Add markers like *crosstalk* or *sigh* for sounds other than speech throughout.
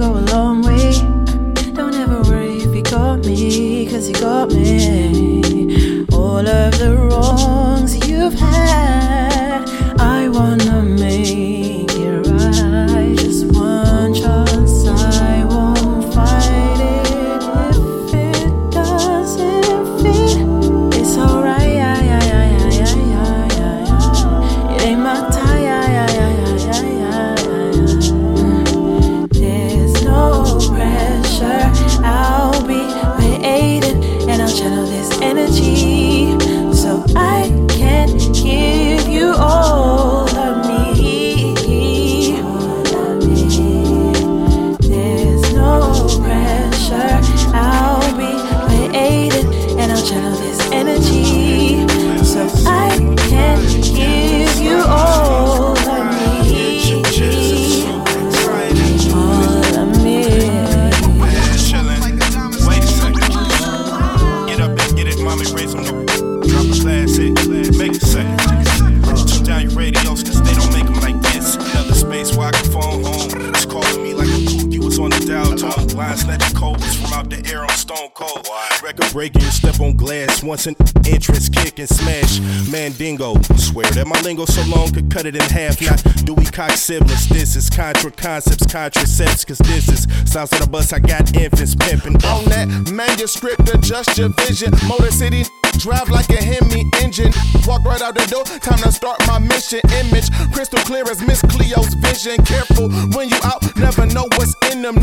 go a long way. That my lingo so long could cut it in half. Not Dewey Cox siblings. This is contra concepts, contracepts. Cause this is sounds of the bus. I got infants pimping. On that manuscript, adjust your vision. Motor City, drive like a Hemi engine. Walk right out the door, time to start my mission. Image crystal clear as Miss Cleo's vision. Careful when you out, never know what's in them.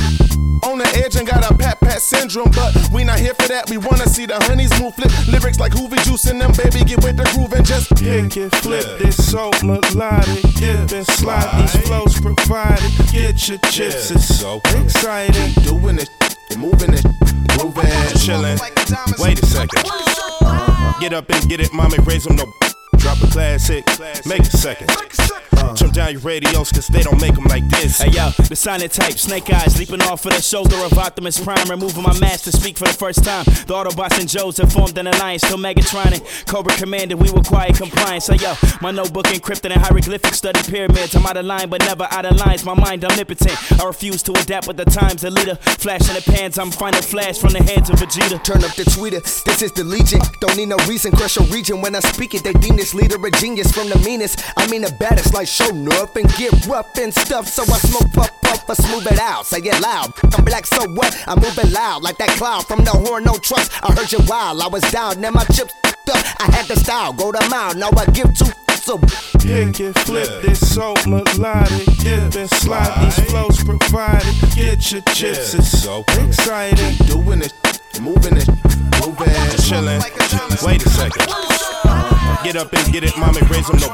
On the edge and got a pat pat syndrome, but we not here for that. We wanna see the honeys move, flip lyrics like Hoovy juice in them, baby. Get with the groove and just Pick it, flip this so melodic. Dip and slide these flows provided. Get your chips, it's so exciting. doing it, moving it, grooving. Chillin'. Wait a second. Get up and get it, mommy. Raise them no. Drop a classic. Make a second. Turn down your radios, cause they don't make them like this. Hey yo, the silent type, snake eyes leaping off of the shoulder of Optimus Prime, removing my mask to speak for the first time. The Autobots and Joes have formed an alliance, till Megatron and Cobra Commander, we require compliance. Hey yo, my notebook encrypted in hieroglyphics, study pyramids. I'm out of line, but never out of lines. My mind omnipotent. I refuse to adapt with the times. A leader, flash in the pans. I'm finding flash from the hands of Vegeta. Turn up the tweeter, this is the legion. Don't need no reason, crush your region. When I speak it, they deem this leader a genius from the meanest. I mean the baddest, like show up and get rough and stuff. So I smoke up, puff, I smooth it out. Say it loud. I'm black, so what? I'm moving loud like that cloud from the horn, no trust. I heard you wild, I was down, then my chips up. I had the style, go the mile. Now I give two so Pick and flip this so melodic. Dip and slide these flows provided. Get your chips, it's so exciting. doing it, and moving it, grooving. Chillin'. Wait a second. Get up and get it, mommy. Raise them no.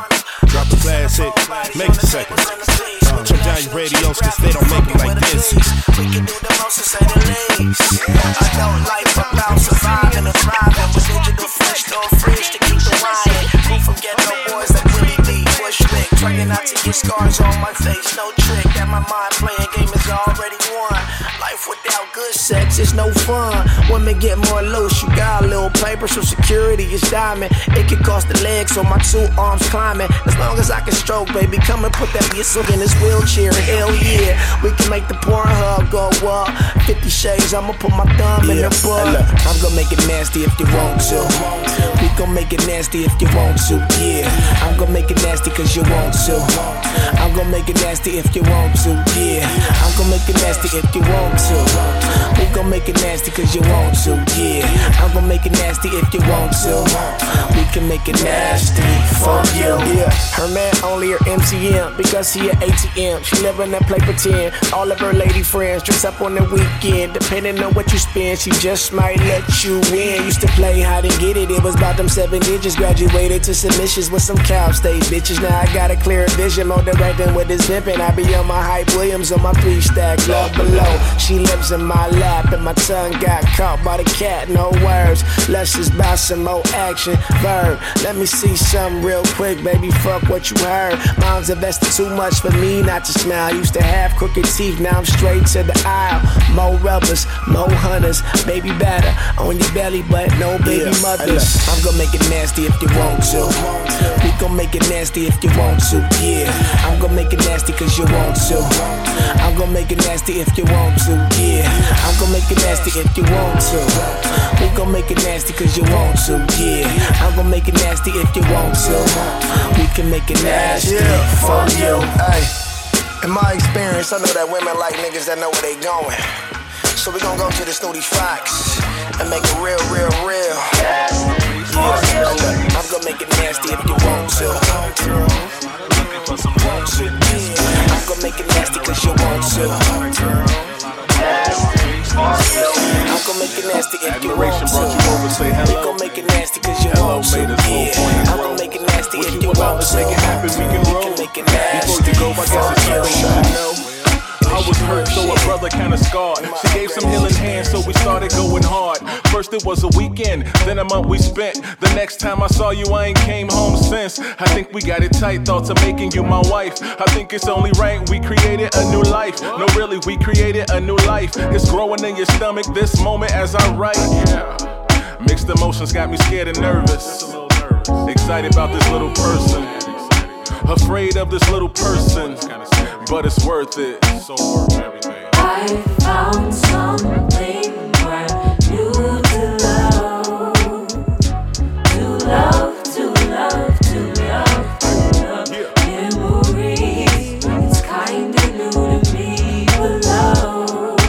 Drop a classic. Make a second. Uh, turn down your radios, cause they don't make them like this. We can do the most to say the least. I know life about surviving and thriving with digital fresh no fridge to keep it winding. Move from ghetto boys that really need push lick. Trying not to get scars on my face. No trick that my mind playing game is already won. Life without sex is no fun. Women get more loose. You got a little paper, so security is diamond. It can cost the legs, so my two arms climbing. As long as I can stroke, baby, come and put that bitch in this wheelchair. Hell yeah, we can make the porn hub go up. 50 shades, I'ma put my thumb in the butt. Look, I'm gonna make it nasty if you want to. We gon' make it nasty if you want to. Yeah, I'm gonna make it nasty cause you want to. I'm gonna make it nasty if you want to. Yeah, I'm gonna make it nasty if you want to. We gon' make it nasty cause you want to. Yeah, I'm gonna make it nasty if you want to. We can make it nasty for you. Yeah, her man only her MCM because he a ATM. She living and play pretend. All of her lady friends dress up on the weekend. Depending on what you spend, she just might let you win. Used to play hide and get it. It was about them seven digits. Graduated to submissions with some Cal State bitches. Now I got a clear vision. More directing with this pimpin'. I be on my hype Williams on my three stack love below. She lives in my lap. rapping, my tongue got caught by the cat. No words. Let's just buy some more action. Verb. Let me see something real quick, baby. Fuck what you heard. Mom's invested too much for me not to smile. Used to have crooked teeth, now I'm straight to the aisle. More rubbers, more hunters, baby batter on your belly, but no baby Yeah. mothers. I'm gonna make it nasty if you want to. We gon' make it nasty if you want to. Yeah, I'm gonna make it nasty cause you want to. I'm gonna make it nasty if you want to. Yeah, I'm gonna make it nasty if you want to. We gon' make it nasty cause you want to. Yeah, I'm gonna make it nasty if you want to. We can make it nasty for you. Hey, in my experience, I know that women like niggas that know where they going. So we gon' go to the Snooty Fox and make it real, real, real. Yeah, I'm gonna make it nasty if you want to. Yeah. I'm gonna make it nasty cause you want to. I'm make it nasty if you want to. brought you over, say We hello. gon' make it nasty cause you Hello, want to. made us whole Yeah, I'm make it nasty What if you you want to. make it happen, we can roll. can make it nasty. Before you go, I guess it's for something you you. know. I was hurt, so a brother kinda scarred. She gave some healing hands, so we started going hard. First it was a weekend, then a month we spent. The next time I saw you, I ain't came home since. I think we got it tight, thoughts of making you my wife. I think it's only right we created a new life. No, really, we created a new life. It's growing in your stomach this moment as I write. Yeah. Mixed emotions got me scared and nervous. Excited about this little person. Afraid of this little person. But it's worth it. So worth everything. I found something brand new to love. To love, to love, to love, to love. Memories, it's kinda new to me, but love.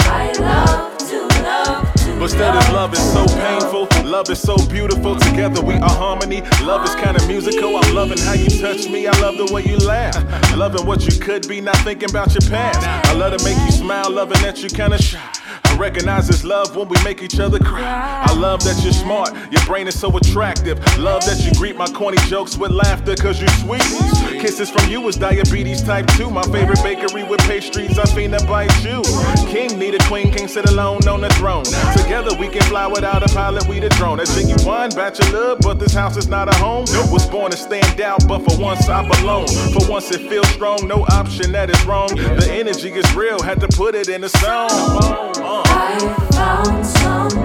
I love to love, to But still, this love is so painful. Love is so beautiful. Together we are harmony. Love is kinda musical. I'm loving how you touch me. I love the way you laugh. *laughs* Loving what you could be, not thinking about your past. I love to make you smile, loving that you kinda shy. I recognize this love when we make each other cry. I love that you're smart, your brain is so attractive. Love that you greet my corny jokes with laughter, cause you're sweet. Kisses from you is diabetes type 2. My favorite bakery with pastries, I fiend to bite you. King need a queen, can't sit alone on the throne. Together we can fly without a pilot, we the drone. A genuine bachelor, but this house is not a home. Was born to stand out, but for once I belong. For once it feels strong, no option that is wrong. The energy is real, had to put it in a song. I found something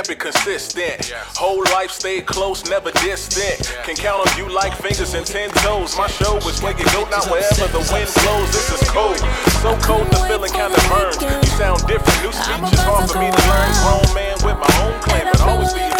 kept it consistent. Whole life stayed close, never distant. Can count on you like fingers and ten toes. My show is where you go, not wherever the wind blows. This is cold. So cold, the feeling kinda burns. You sound different, new speech is hard for me to learn. Grown man with my own claim, but always be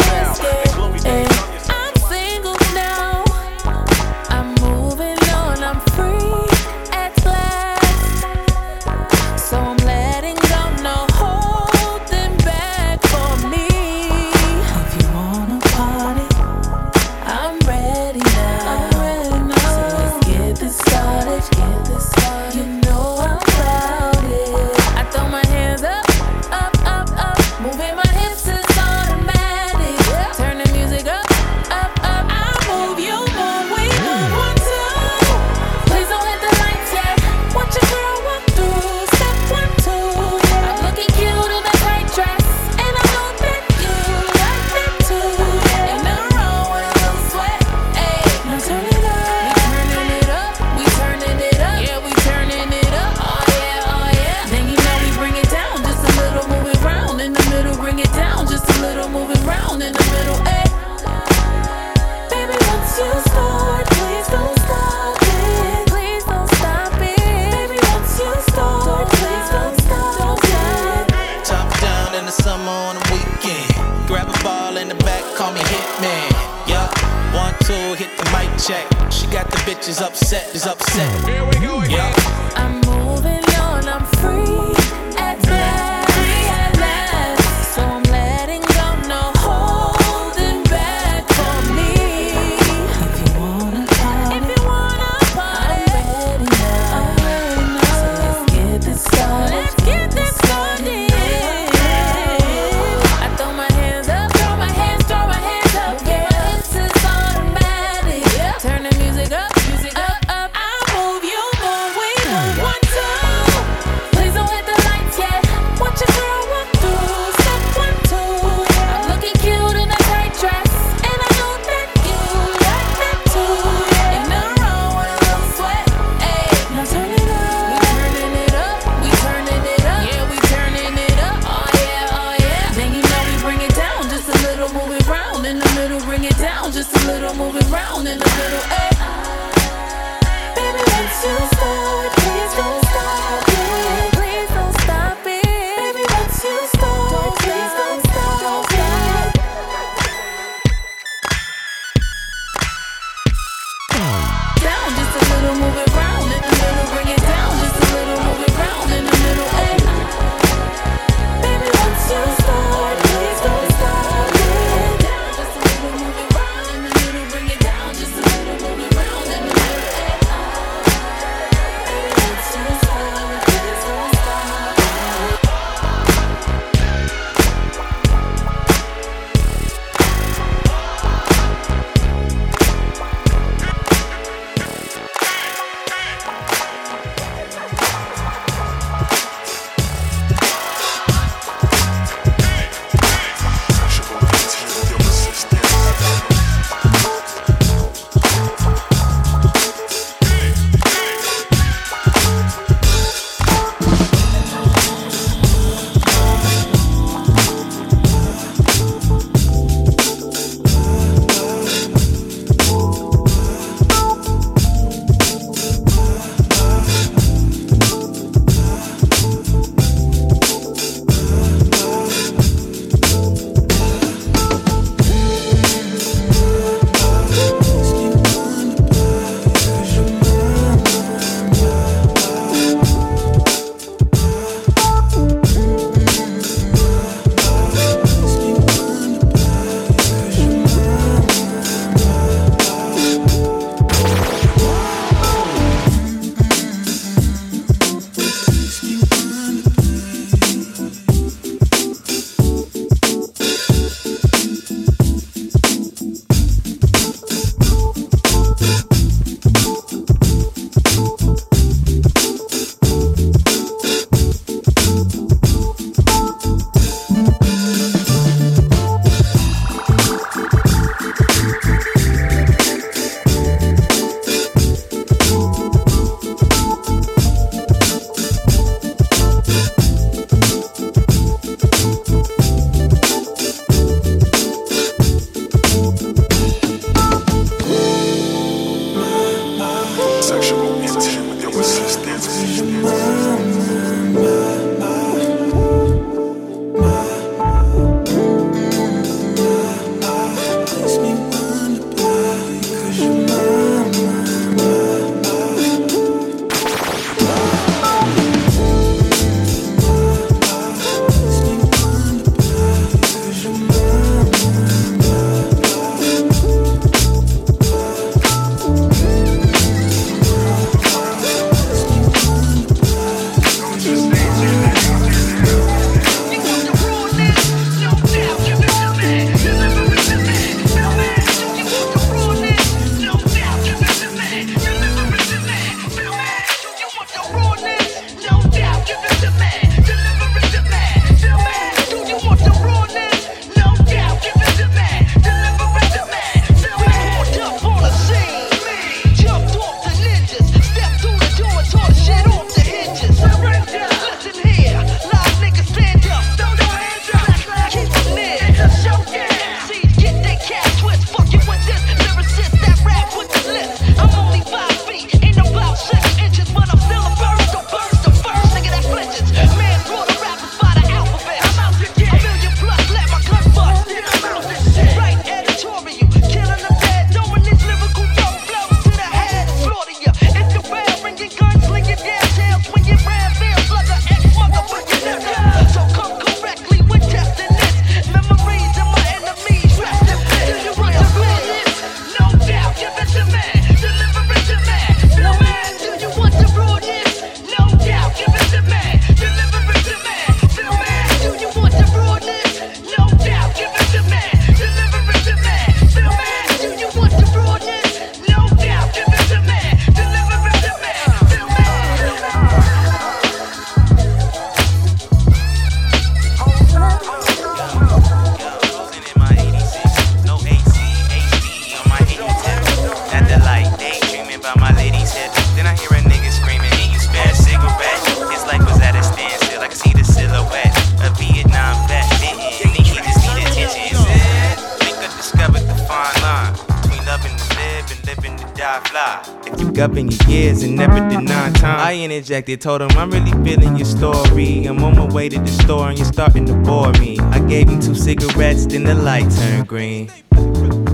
interjected, told him I'm really feeling your story. I'm on my way to the store and you're starting to bore me. I gave him two cigarettes, then the light turned green.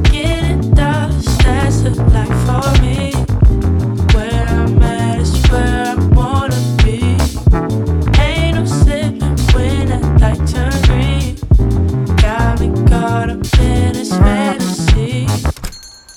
Getting dust, that's the life for me. Where I'm at is where I wanna be. Ain't no slipping when that light turn green. Got me caught up in this fantasy.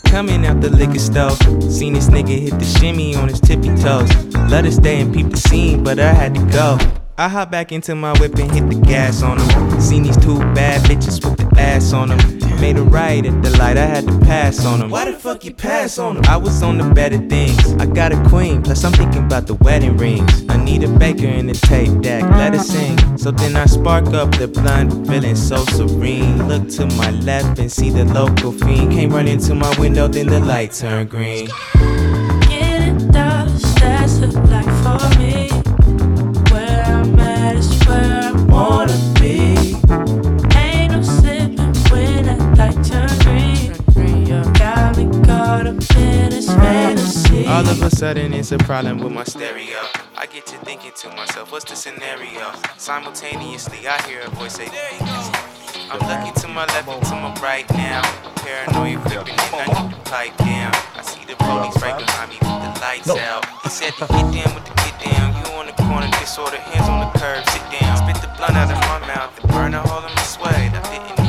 Coming out the liquor store, seen this nigga hit the shimmy on his tippy toes. Let us stay and peep the scene, but I had to go. I hop back into my whip and hit the gas on him. Seen these two bad bitches with the ass on them. Made a right at the light, I had to pass on them. Why the fuck you pass on them? I was on the better things. I got a queen, plus I'm thinking about the wedding rings. Anita Baker in the tape deck, let her sing. So then I spark up the blunt, feeling so serene. Look to my left and see the local fiend. Came running to my window, then the light turned green. All of a sudden, it's a problem with my stereo. I get to thinking to myself, what's the scenario? Simultaneously, I hear a voice say, There he goes. I'm looking to my left and to my right now. Paranoia creeping in, I need to pipe down. I see the police right behind me with the lights out. He said to get down with the get down. You on the corner, disorder, hands on the curb, sit down. Spit the blunt out of my mouth and burn a hole in my suede. I didn't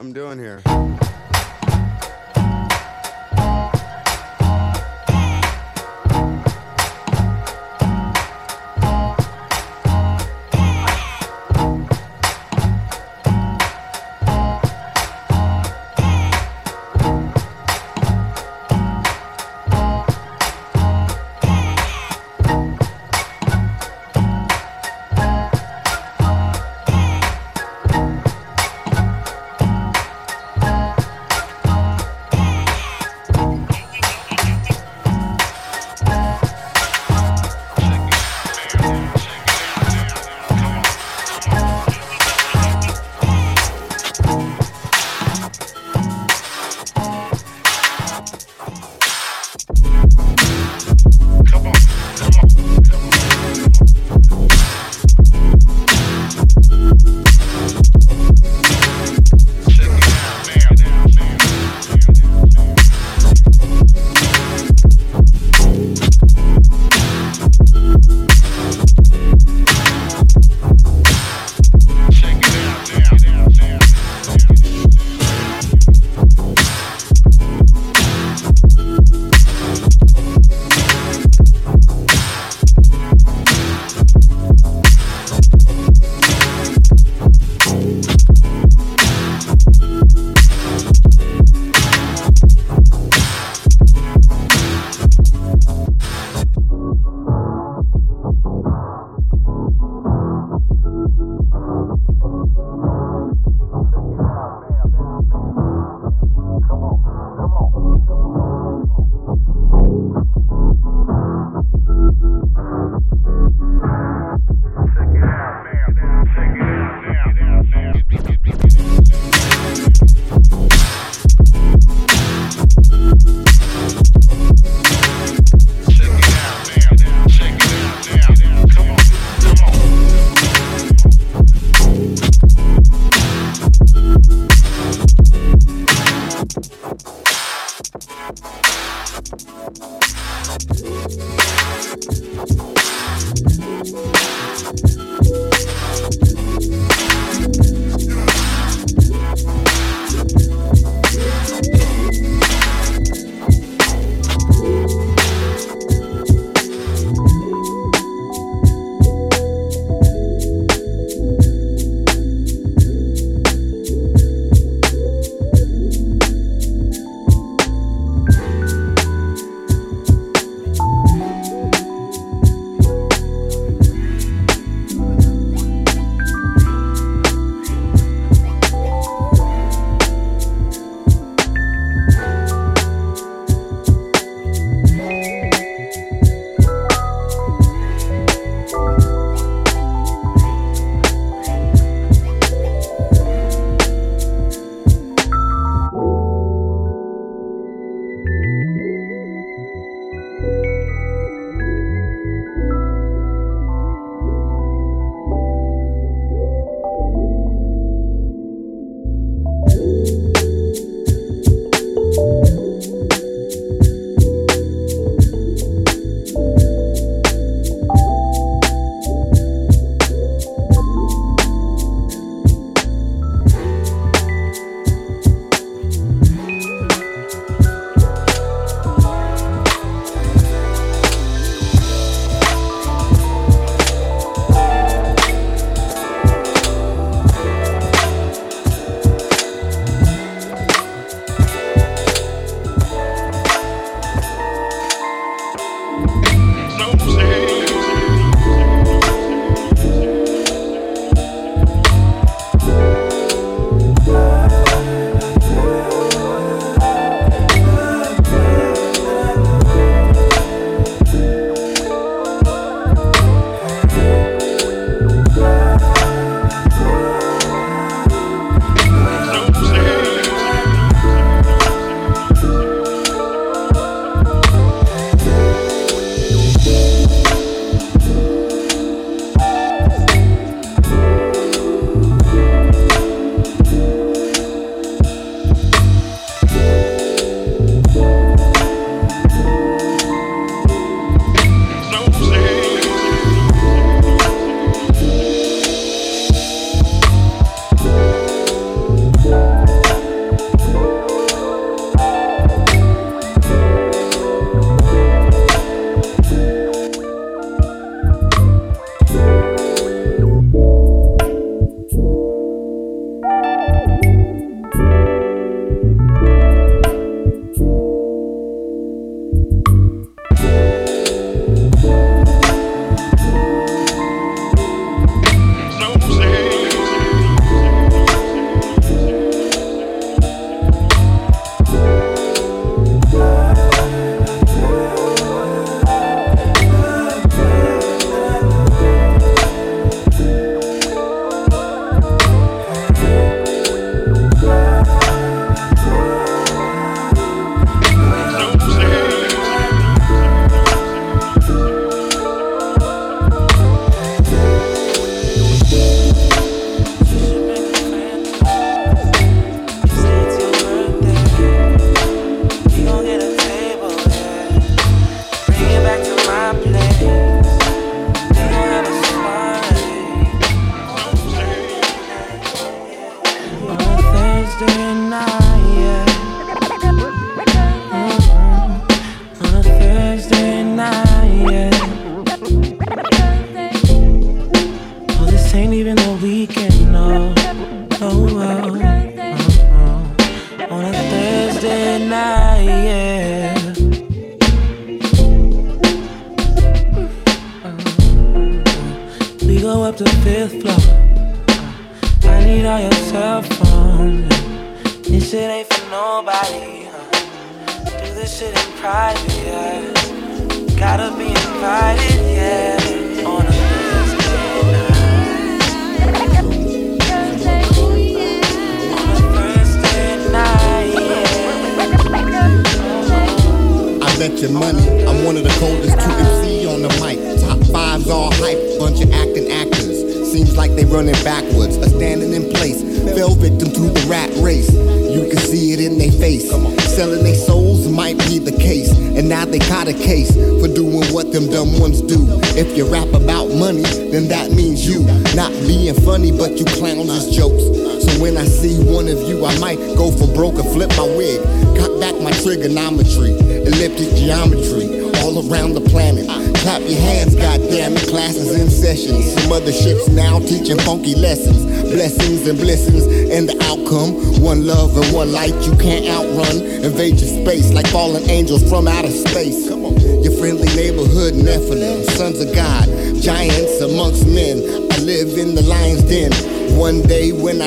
I'm doing here.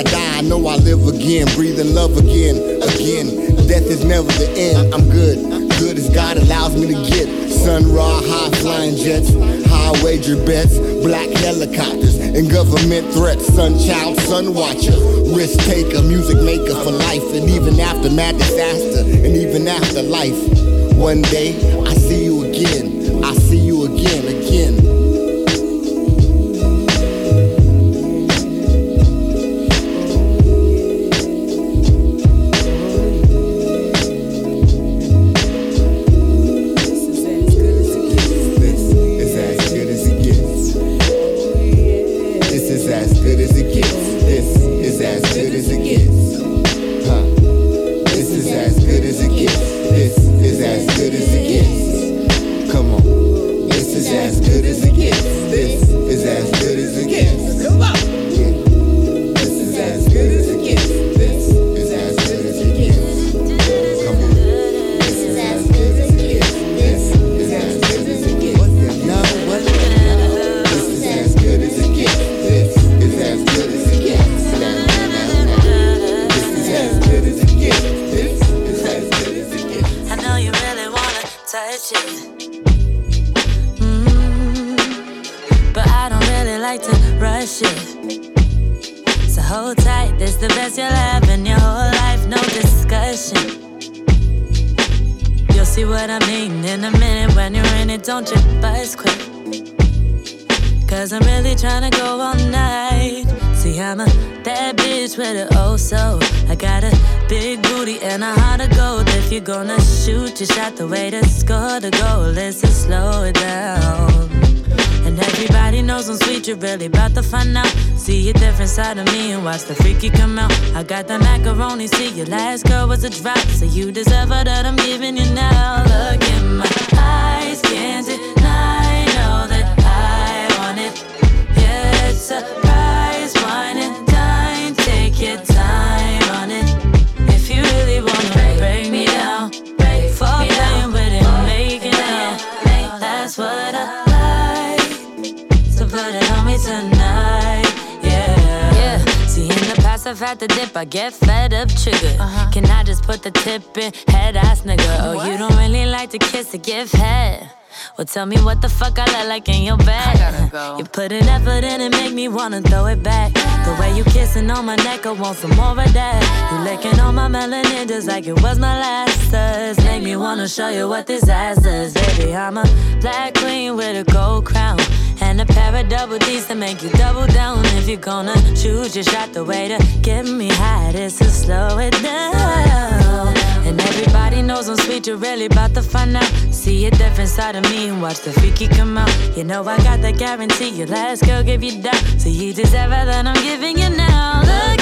I die, I know I live again, breathing love again, again. Death is never the end. I'm good, good as God allows me to get. Sun Ra, high flying jets, high wager bets, black helicopters, and government threats. Sun child, sun watcher, risk taker, music maker for life, and even after mad disaster, and even after life. One day I see you again, I see you again, again. Side of me and watch the freaky come out. I got the macaroni, see your last girl was a drop. So you deserve all that I'm giving you now. Look in my eyes, can't deny, know that I want it. Yeah, it's a I've had to dip, I get fed up, trigger. Can I just put the tip in? Head ass nigga. Oh, you don't really like to kiss to give head. Well, tell me what the fuck I look like in your bed. You put an effort in and make me wanna throw it back. The way you kissing on my neck, I want some more of that. You licking on my melanin just like it was my last. Does make me wanna show you what this ass does, baby. I'm a black queen with a gold crown. And a pair of double D's to make you double down. If you're gonna shoot your shot, the way to get me high is to slow it down. And everybody knows I'm sweet, you're really about to find out. See a different side of me and watch the freaky come out. You know I got that guarantee, your last girl give you down. So you deserve all that I'm giving you now. Look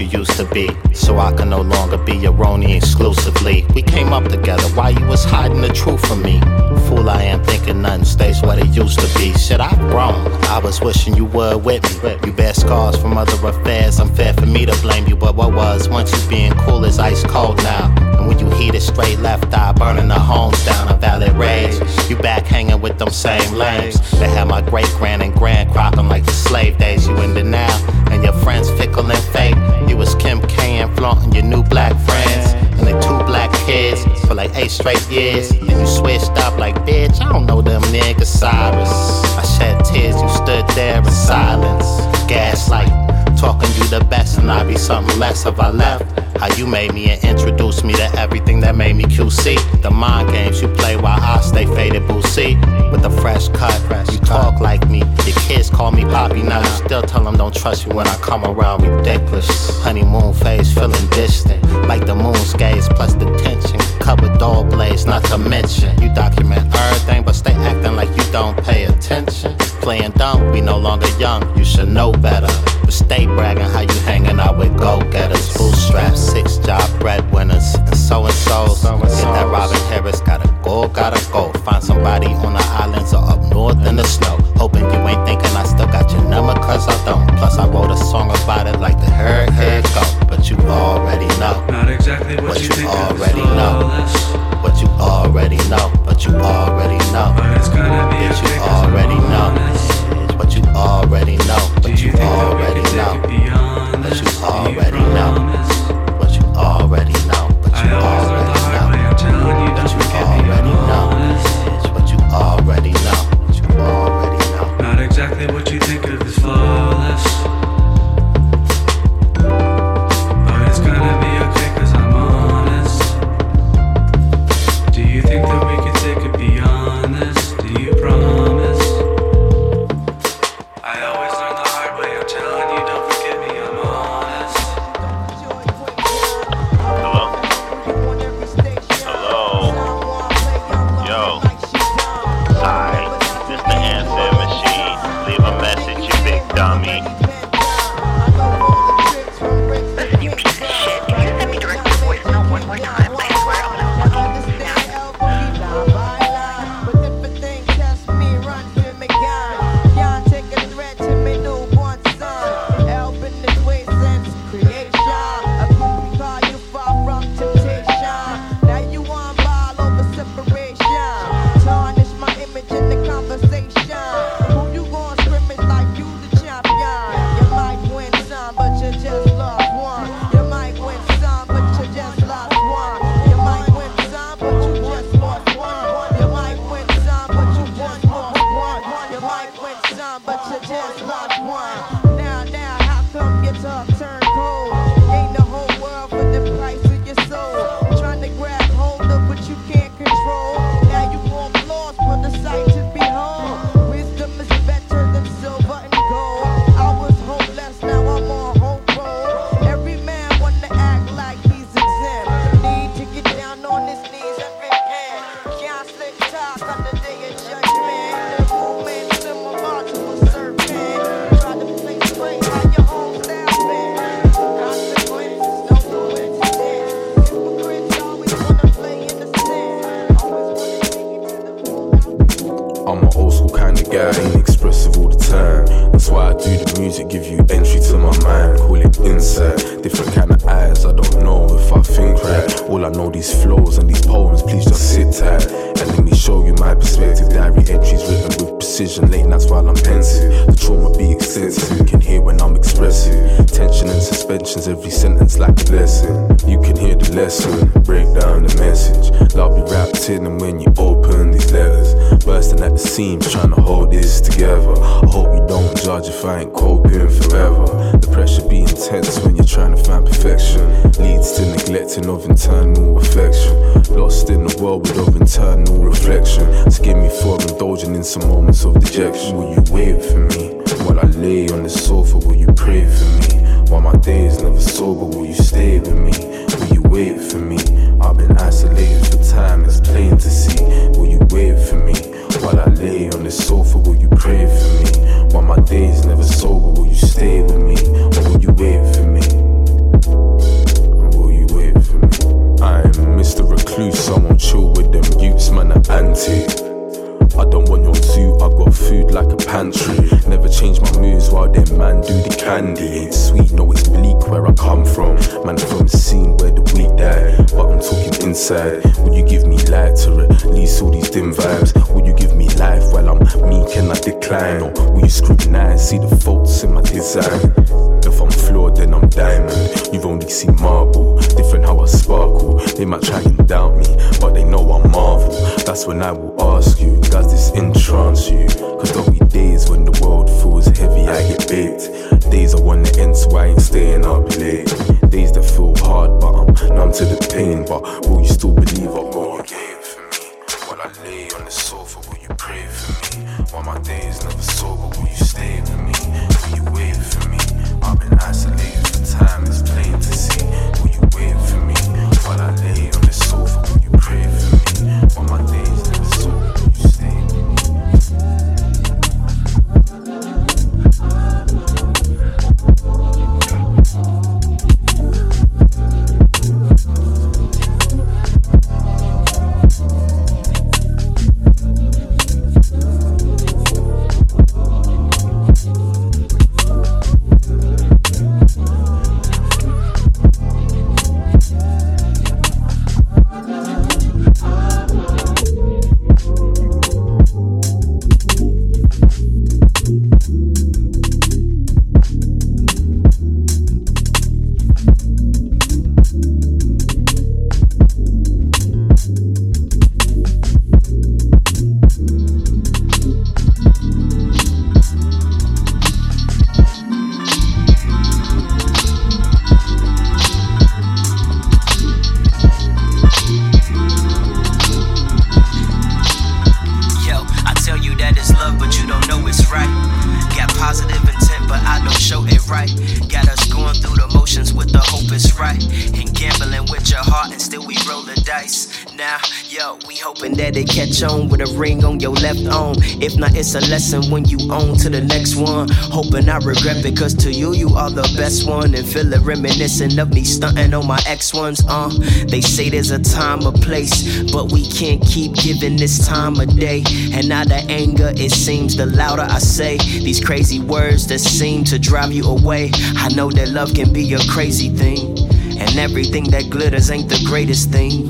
you used to be. So I can no longer be your Roni exclusively. We came up together while you was hiding the truth from me. Fool I am thinking nothing stays what it used to be. Shit, I've grown. I was wishing you were with me. You bear scars from other affairs. Unfair for me to blame you, but what was once you being cool is ice cold now. And when you heat it straight left eye, burning the homes down a valid rage. You back hanging with them same lames. They had my great grand and grand cropping like the slave days. You in now, and your friends fickle and fake. You was Kim K and flaunting your new black friends. And they two black kids for like eight straight years. And you switched up like, bitch, I don't know them niggas, Cyrus. I shed tears, you stood there in silence. Gaslight, talking you the best, and I be something less if I left. How you made me and introduced me to everything that made me QC. The mind games you play while I stay faded boozy. With a fresh cut, you talk like me. Your kids call me Poppy now. You still tell them don't trust you when I come around. Ridiculous. Honeymoon phase feeling distant. Like the moon's gaze plus the tension. With dull blades, not to mention. You document everything, but stay acting like you don't pay attention. Playing dumb, we no longer young, you should know better. But stay bragging how you hanging out with go getters. Bootstraps, six job breadwinners, and so and so's. Hit that Robin Harris, gotta go, gotta go. Find somebody on the islands or up north in the snow. Hoping you ain't thinking I still got your number, cause I don't. Plus, I wrote a song about it like the hurricane go. But you already know. Not exactly what, What you, you think already know. What you already know. But you already know. But it's gonna be Bitch, okay you already know. Don't judge If I'm flawed, then I'm diamond. You've only seen marble, different how I sparkle. They might try and doubt me, but they know I'm marvel. That's when I will right. Got us going through the motions with the hope it's right. And gambling with your heart, and still we roll the dice. Now, yo, we hoping that it catch on with a ring on your left arm. If not, it's a lesson when you on to the next one. Hoping I regret because to you, you are the best one. And feel it reminiscent of me stunting on my ex ones. Uh, they say there's a time, a place, but we can't keep giving this time a day. And now the anger, it seems, the louder I say these crazy words that seem to drive you away. I know that love can be a crazy thing, and everything that glitters ain't the greatest thing.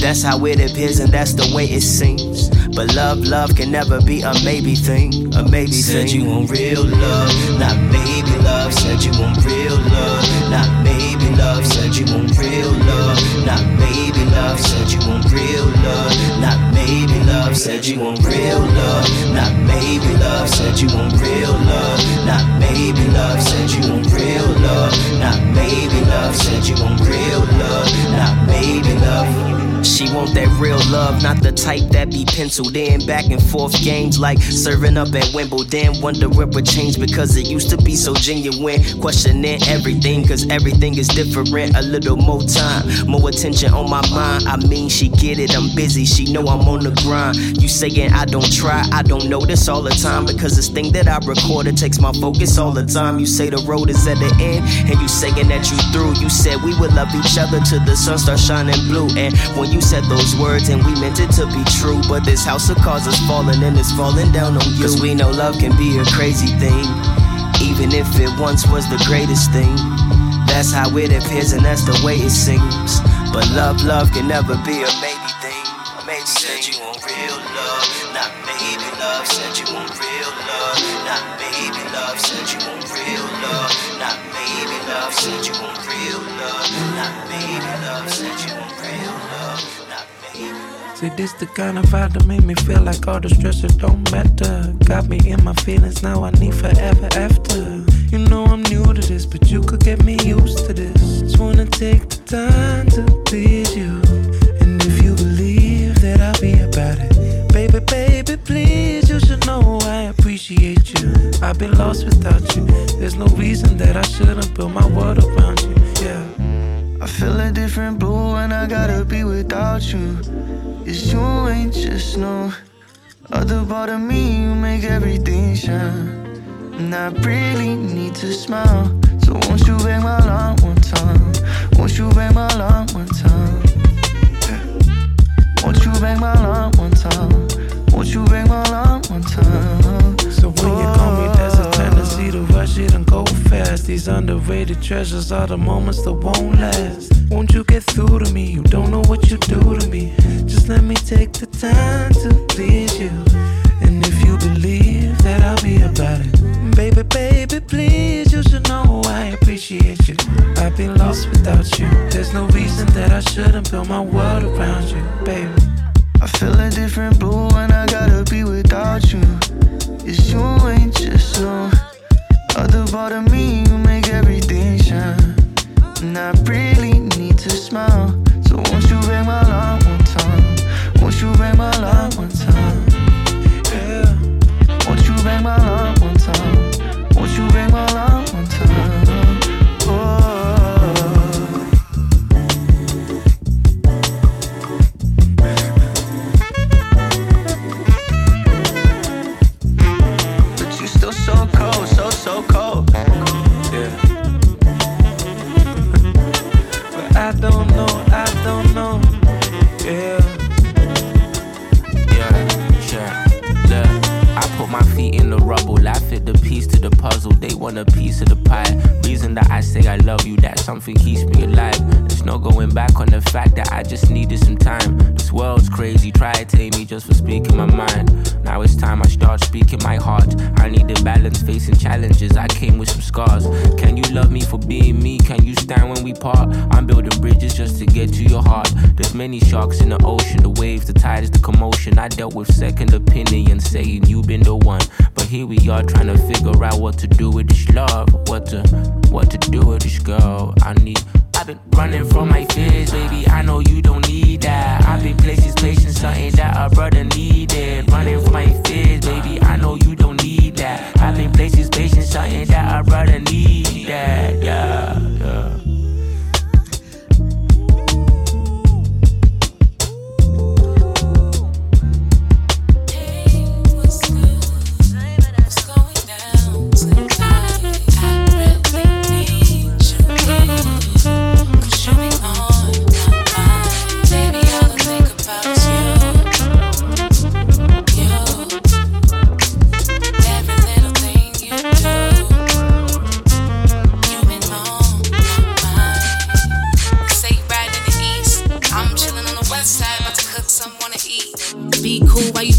That's how it appears, and that's the way it seems. But love, love can never be a maybe thing, a maybe Said thing. you want real love, not maybe love. Said you want real love, not maybe love. Said you want real love, not maybe love. Said you want real love, not maybe love. Said you want real love, not maybe love. Said you want real love, not maybe love. Said you want real love, not maybe love. Said you want real love, not maybe love. She want that real love, not the type that be penciled in back and forth games like serving up at Wimbledon. Wonder what would change because it used to be so genuine. Questioning everything, cause everything is different. A little more time, more attention on my mind. I mean, she get it, I'm busy. She know I'm on the grind. You saying I don't try, I don't notice all the time because this thing that I recorded takes my focus all the time. You say the road is at the end, and you saying that you through. You said we would love each other till the sun starts shining blue. And when you said those words, and we meant it to be true, but this house of cards is falling and it's falling down on you. Cause we know love can be a crazy thing, even if it once was the greatest thing. That's how it appears, and that's the way it seems. But love, love can never be a maybe thing. A maybe said you want real love, not maybe love. Said you want real love, not maybe love. Said you want real love, not maybe love. Said you want real love, not maybe love. Said you See, this the kind of vibe that make me feel like all the stress don't matter. Got me in my feelings now, I need forever after. You know I'm new to this, but you could get me used to this. Just wanna take the time to please you. And if you believe that I'll be about it, baby, baby, please, you should know I appreciate you. I've been lost without you. There's no reason that I shouldn't build my world around you. Yeah. I feel a different blue when I gotta be without you. It's you ain't just no other part of me. You make everything shine. And I really need to smile. So won't you bang my line one time? Won't you bang my line one time? Won't you bang my line one time? Won't you bang my line one time? So when you call me, rush it and go fast. These underrated treasures are the moments that won't last. Won't you get through to me? You don't know what you do to me. Just let me take the time to please you. And if you believe that I'll be about it, baby, baby, please, you should know I appreciate you. I've been lost without you. There's no reason that I shouldn't build my world around you, baby. I feel a different blue when I gotta be without you. It's you ain't just no other part of me. You make everything shine, and I really need to smile. So won't you ring my alarm one time? Won't you ring my alarm one time?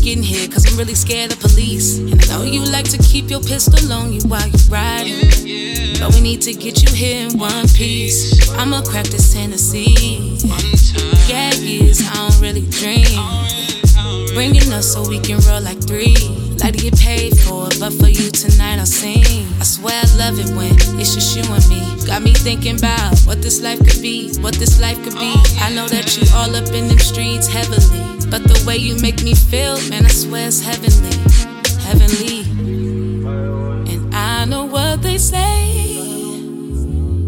Getting here, cause I'm really scared of police. And I know you like to keep your pistol on you while you're riding. But we need to get you here in one piece. I'ma crack this Tennessee. Yeah, years, I don't really dream. Bringing us so we can roll like three. Like to get paid for it, but for you tonight I'll sing. I swear I love it when it's just you and me. Got me thinking about what this life could be, what this life could be. I know that you all up in them streets heavily, but the way you make me feel, man, I swear it's heavenly, heavenly. And I know what they say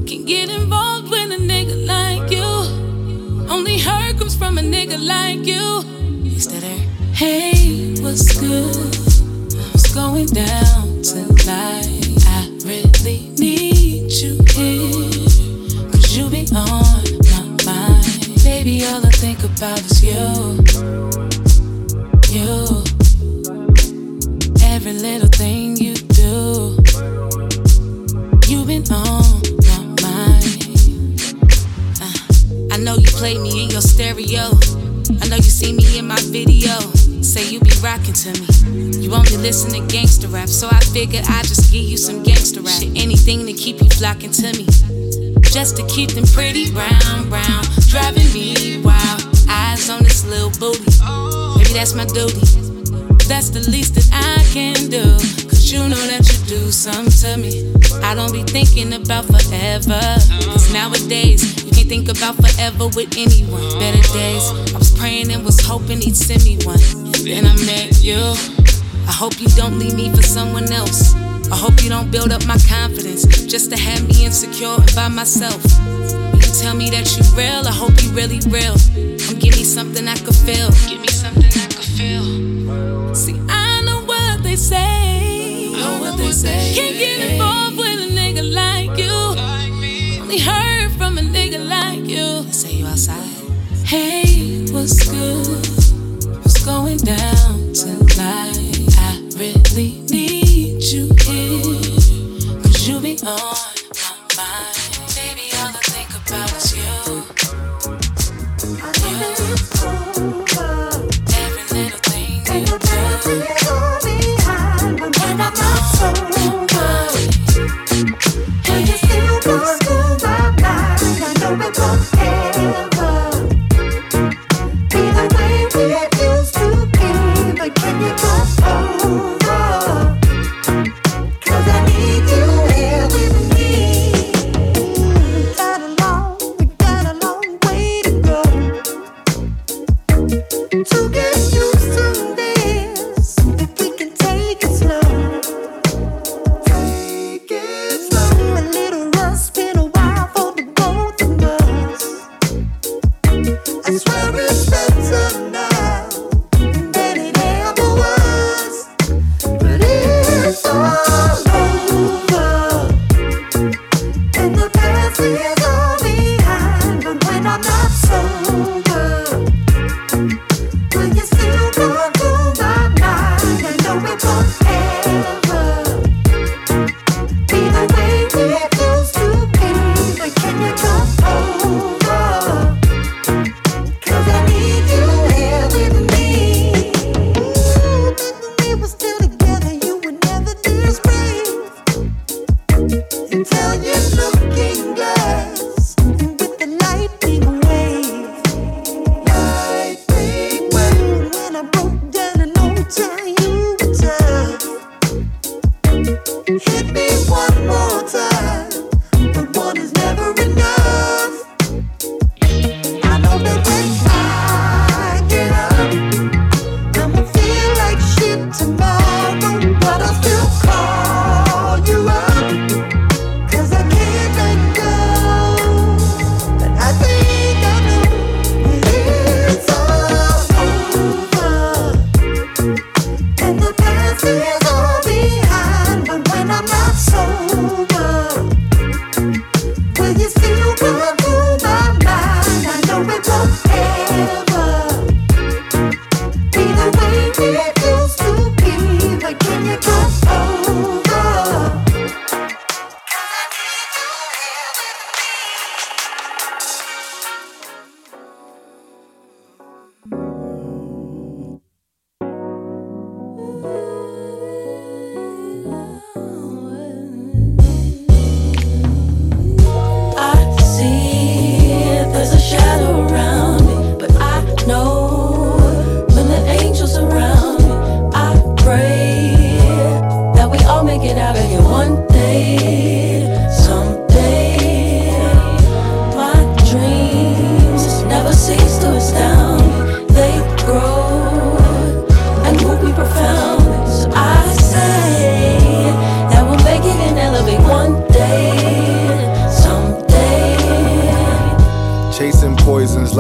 can get involved with a nigga like you. Only hurt comes from a nigga like you. You there? Hey, what's good? What's going down tonight? I really need you here. Baby, all I think about is you. You. Every little thing you do. You've been on my mind. Uh, I know you played me in your stereo. I know you see me in my video. Say you be rocking to me. You only listen to gangster rap, so I figured I'd just give you some gangster rap. Shit, anything to keep you flocking to me. Just to keep them pretty brown, brown, driving me wild. Eyes on this little booty. Maybe that's my duty. That's the least that I can do. Cause you know that you do something to me. I don't be thinking about forever. Cause nowadays, you can't think about forever with anyone. Better days, I was praying and was hoping he'd send me one. Then I met you. I hope you don't leave me for someone else. I hope you don't build up my confidence just to have me insecure and by myself. When you tell me that you real, I hope you really real. Come give me something I could feel. Give me something I could feel. See, I know what they say. I Know what they say. Can't get involved with a nigga like you. Only heard from a nigga like you. They say you outside. Hey, what's good? What's going down tonight? I really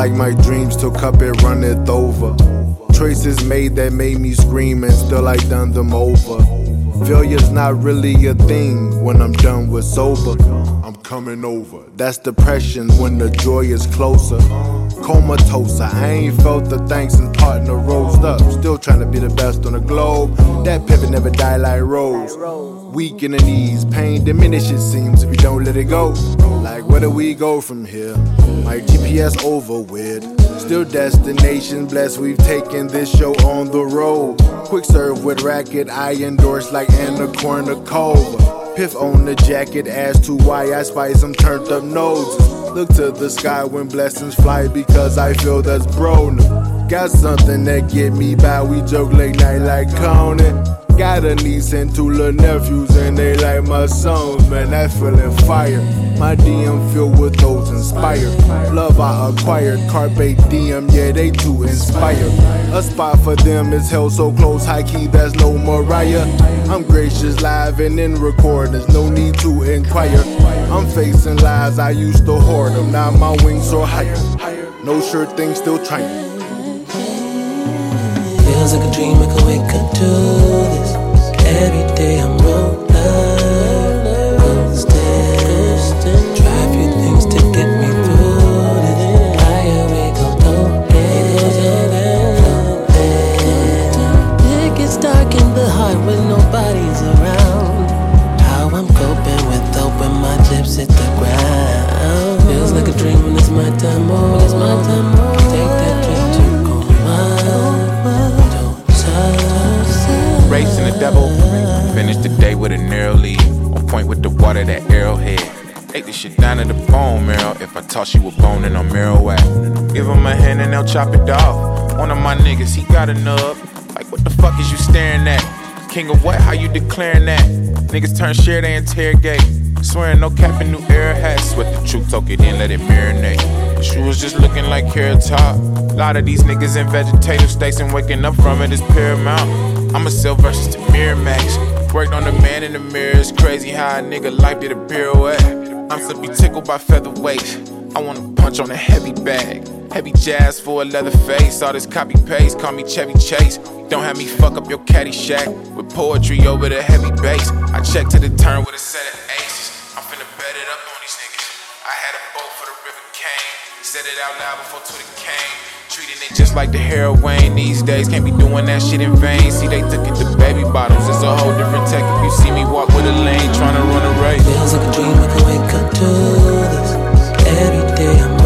like my dreams took up and run it over. Choices made that made me scream and still I done them over. Failure's not really a thing when I'm done with sober. Coming over. That's depression when the joy is closer. Comatose, I ain't felt the thanks and partner rose up. Still trying to be the best on the globe. That pivot never die like rose. Weak in the knees, pain diminishes seems if you don't let it go. Like where do we go from here? My GPS over with. Still destination blessed. We've taken this show on the road. Quick serve with racket, I endorse like Anna Kournikova. Piff on the jacket as to why I spice some turned up noses. Look to the sky when blessings fly because I feel that's bro. Got something that get me by. We joke late night like Conan. Got a niece and two little nephews, and they like my songs, man. That feeling fire. My DM filled with those inspired. Love I acquired, Carpe Diem, yeah, they too inspired. A spot for them is held so close, high key, that's no Mariah. I'm gracious, live and in recordings, no need to inquire. I'm facing lies, I used to hoard them, now my wings soar higher. No sure thing, still trying. Feels like a dream, I could wake up to this. Every day I'm rolled This shit down to the bone marrow. If I toss you a bone, then I'm marrow at. Give him a hand and they'll chop it off. One of my niggas, he got a nub. Like, what the fuck is you staring at? King of what? How you declaring that? Niggas turn share, they interrogate. Swearing no cap and new air hats. Sweat the truth, talk it in, let it marinate. She was just looking like carrot top. Lot of these niggas in vegetative states and waking up from it is paramount. I'ma sell verses to Miramax. Worked on the man in the mirror. It's crazy how a nigga life did a pirouette. Honestly, be tickled by featherweight. I wanna punch on a heavy bag. Heavy jazz for a leather face. All this copy paste, call me Chevy Chase. Don't have me fuck up your Caddyshack with poetry over the heavy bass. I check to the turn with a set of aces. I'm finna bet it up on these niggas. I had a boat for the river came. Said it out loud before Twitter came. Treating it just like the heroin these days. Can't be doing that shit in vain. See, they took it to baby bottles. It's a whole different tech if you see me walk with a lane trying to run a race. Feels like a dream I can wake up to this every day. I'm